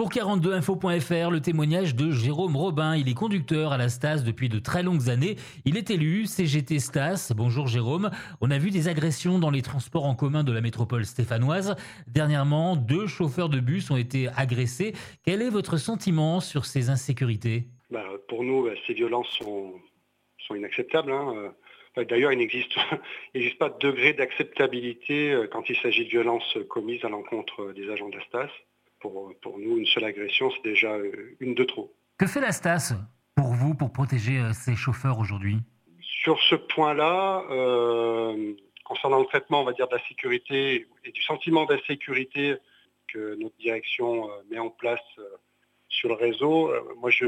Pour 42info.fr, le témoignage de Jérôme Robin. Il est conducteur à la Stas depuis de très longues années. Il est élu CGT Stas. Bonjour Jérôme. On a vu des agressions dans les transports en commun de la métropole stéphanoise. Dernièrement, deux chauffeurs de bus ont été agressés. Quel est votre sentiment sur ces insécurités? Bah, Pour nous, bah, ces violences sont, inacceptables. Hein. Euh, d'ailleurs, il n'existe pas de degré d'acceptabilité euh, quand il s'agit de violences commises à l'encontre des agents de pour, nous, une seule agression, c'est déjà euh, une de trop. Que fait la STAS pour vous, pour protéger ses euh, chauffeurs aujourd'hui? Sur ce point-là, euh, concernant le traitement, on va dire, de la sécurité et du sentiment d'insécurité que notre direction met en place sur le réseau, moi je,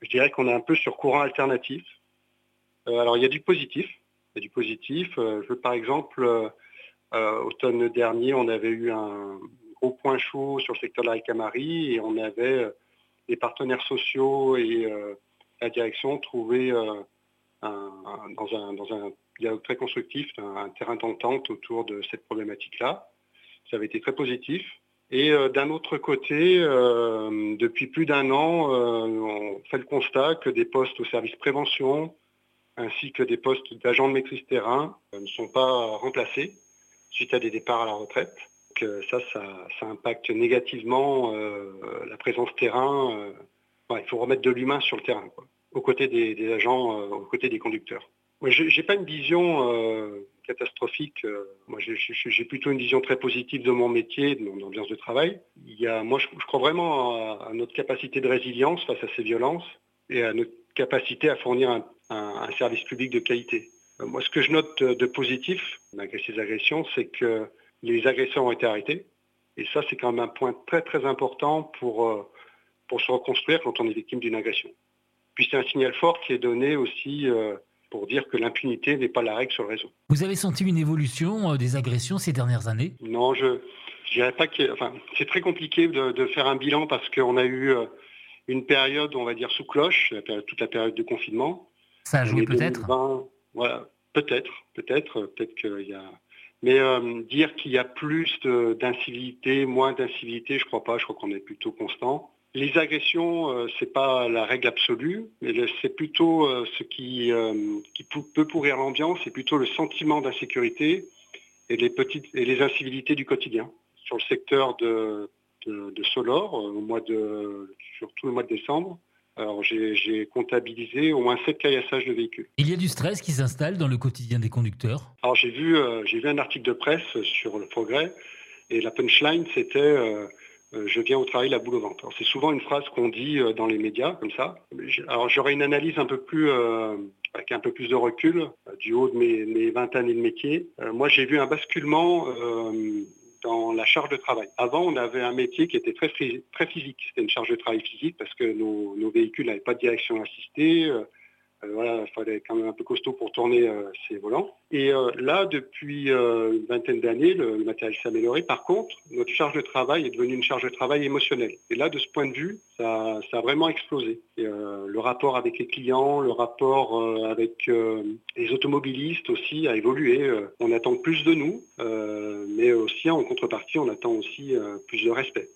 je dirais qu'on est un peu sur courant alternatif. alors il y a du positif. Il y a du positif. je par exemple, automne dernier, on avait eu un, au point chaud sur le secteur de la Ricamarie et on avait euh, les partenaires sociaux et euh, la direction trouvé euh, dans, un, dialogue très constructif un, terrain d'entente autour de cette problématique-là. Ça avait été très positif. Et d'un autre côté, depuis plus d'un an, on fait le constat que des postes au service prévention ainsi que des postes d'agents de maîtrise terrain ne sont pas remplacés suite à des départs à la retraite ça, ça, impacte négativement euh, la présence terrain. Euh, il faut remettre de l'humain sur le terrain, aux côtés des, agents, euh, aux côtés des conducteurs. Je n'ai pas une vision catastrophique. moi, j'ai plutôt une vision très positive de mon métier, de mon ambiance de travail. Moi, je, crois vraiment à, notre capacité de résilience face à ces violences et à notre capacité à fournir un service public de qualité. Moi, ce que je note de positif, malgré ces agressions, c'est que les agresseurs ont été arrêtés. Et ça, c'est quand même un point très très important pour, euh, pour se reconstruire quand on est victime d'une agression. Puis c'est un signal fort qui est donné aussi euh, pour dire que l'impunité n'est pas la règle sur le réseau. Vous avez senti une évolution euh, des agressions ces dernières années? Non, je ne dirais pas que... Enfin, c'est très compliqué de, faire un bilan parce qu'on a eu une période, on va dire, sous cloche, toute la période de confinement. Ça a joué peut-être? Voilà, peut-être, peut-être, peut-être qu'il y a mais euh, dire qu'il y a plus d'incivilité, moins d'incivilité, je crois pas. Je crois qu'on est plutôt constant. Les agressions, euh, c'est pas la règle absolue, mais c'est plutôt euh, ce qui, peut pourrir l'ambiance, c'est plutôt le sentiment d'insécurité et les petites et les incivilités du quotidien. Sur le secteur de, de, Solor, au mois de surtout le mois de décembre, alors j'ai comptabilisé au moins 7 caillassages de véhicules. Il y a du stress qui s'installe dans le quotidien des conducteurs? Alors j'ai vu, euh, vu un article de presse sur le progrès et la punchline c'était euh, euh, je viens au travail la boule au ventre. C'est souvent une phrase qu'on dit dans les médias comme ça. Alors j'aurais une analyse un peu plus avec un peu plus de recul du haut de mes, mes 20 années de métier. moi j'ai vu un basculement la charge de travail. Avant, on avait un métier qui était très, très physique. C'était une charge de travail physique parce que nos, véhicules n'avaient pas de direction assistée. Euh, euh, voilà, il fallait quand même un peu costaud pour tourner euh, ces volants. Et là, depuis une vingtaine d'années, le, matériel s'est amélioré. Par contre, notre charge de travail est devenue une charge de travail émotionnelle. Et là, de ce point de vue, ça, a vraiment explosé. Le rapport avec les clients, le rapport avec les automobilistes aussi a évolué. on attend plus de nous, mais aussi en contrepartie, on attend aussi plus de respect.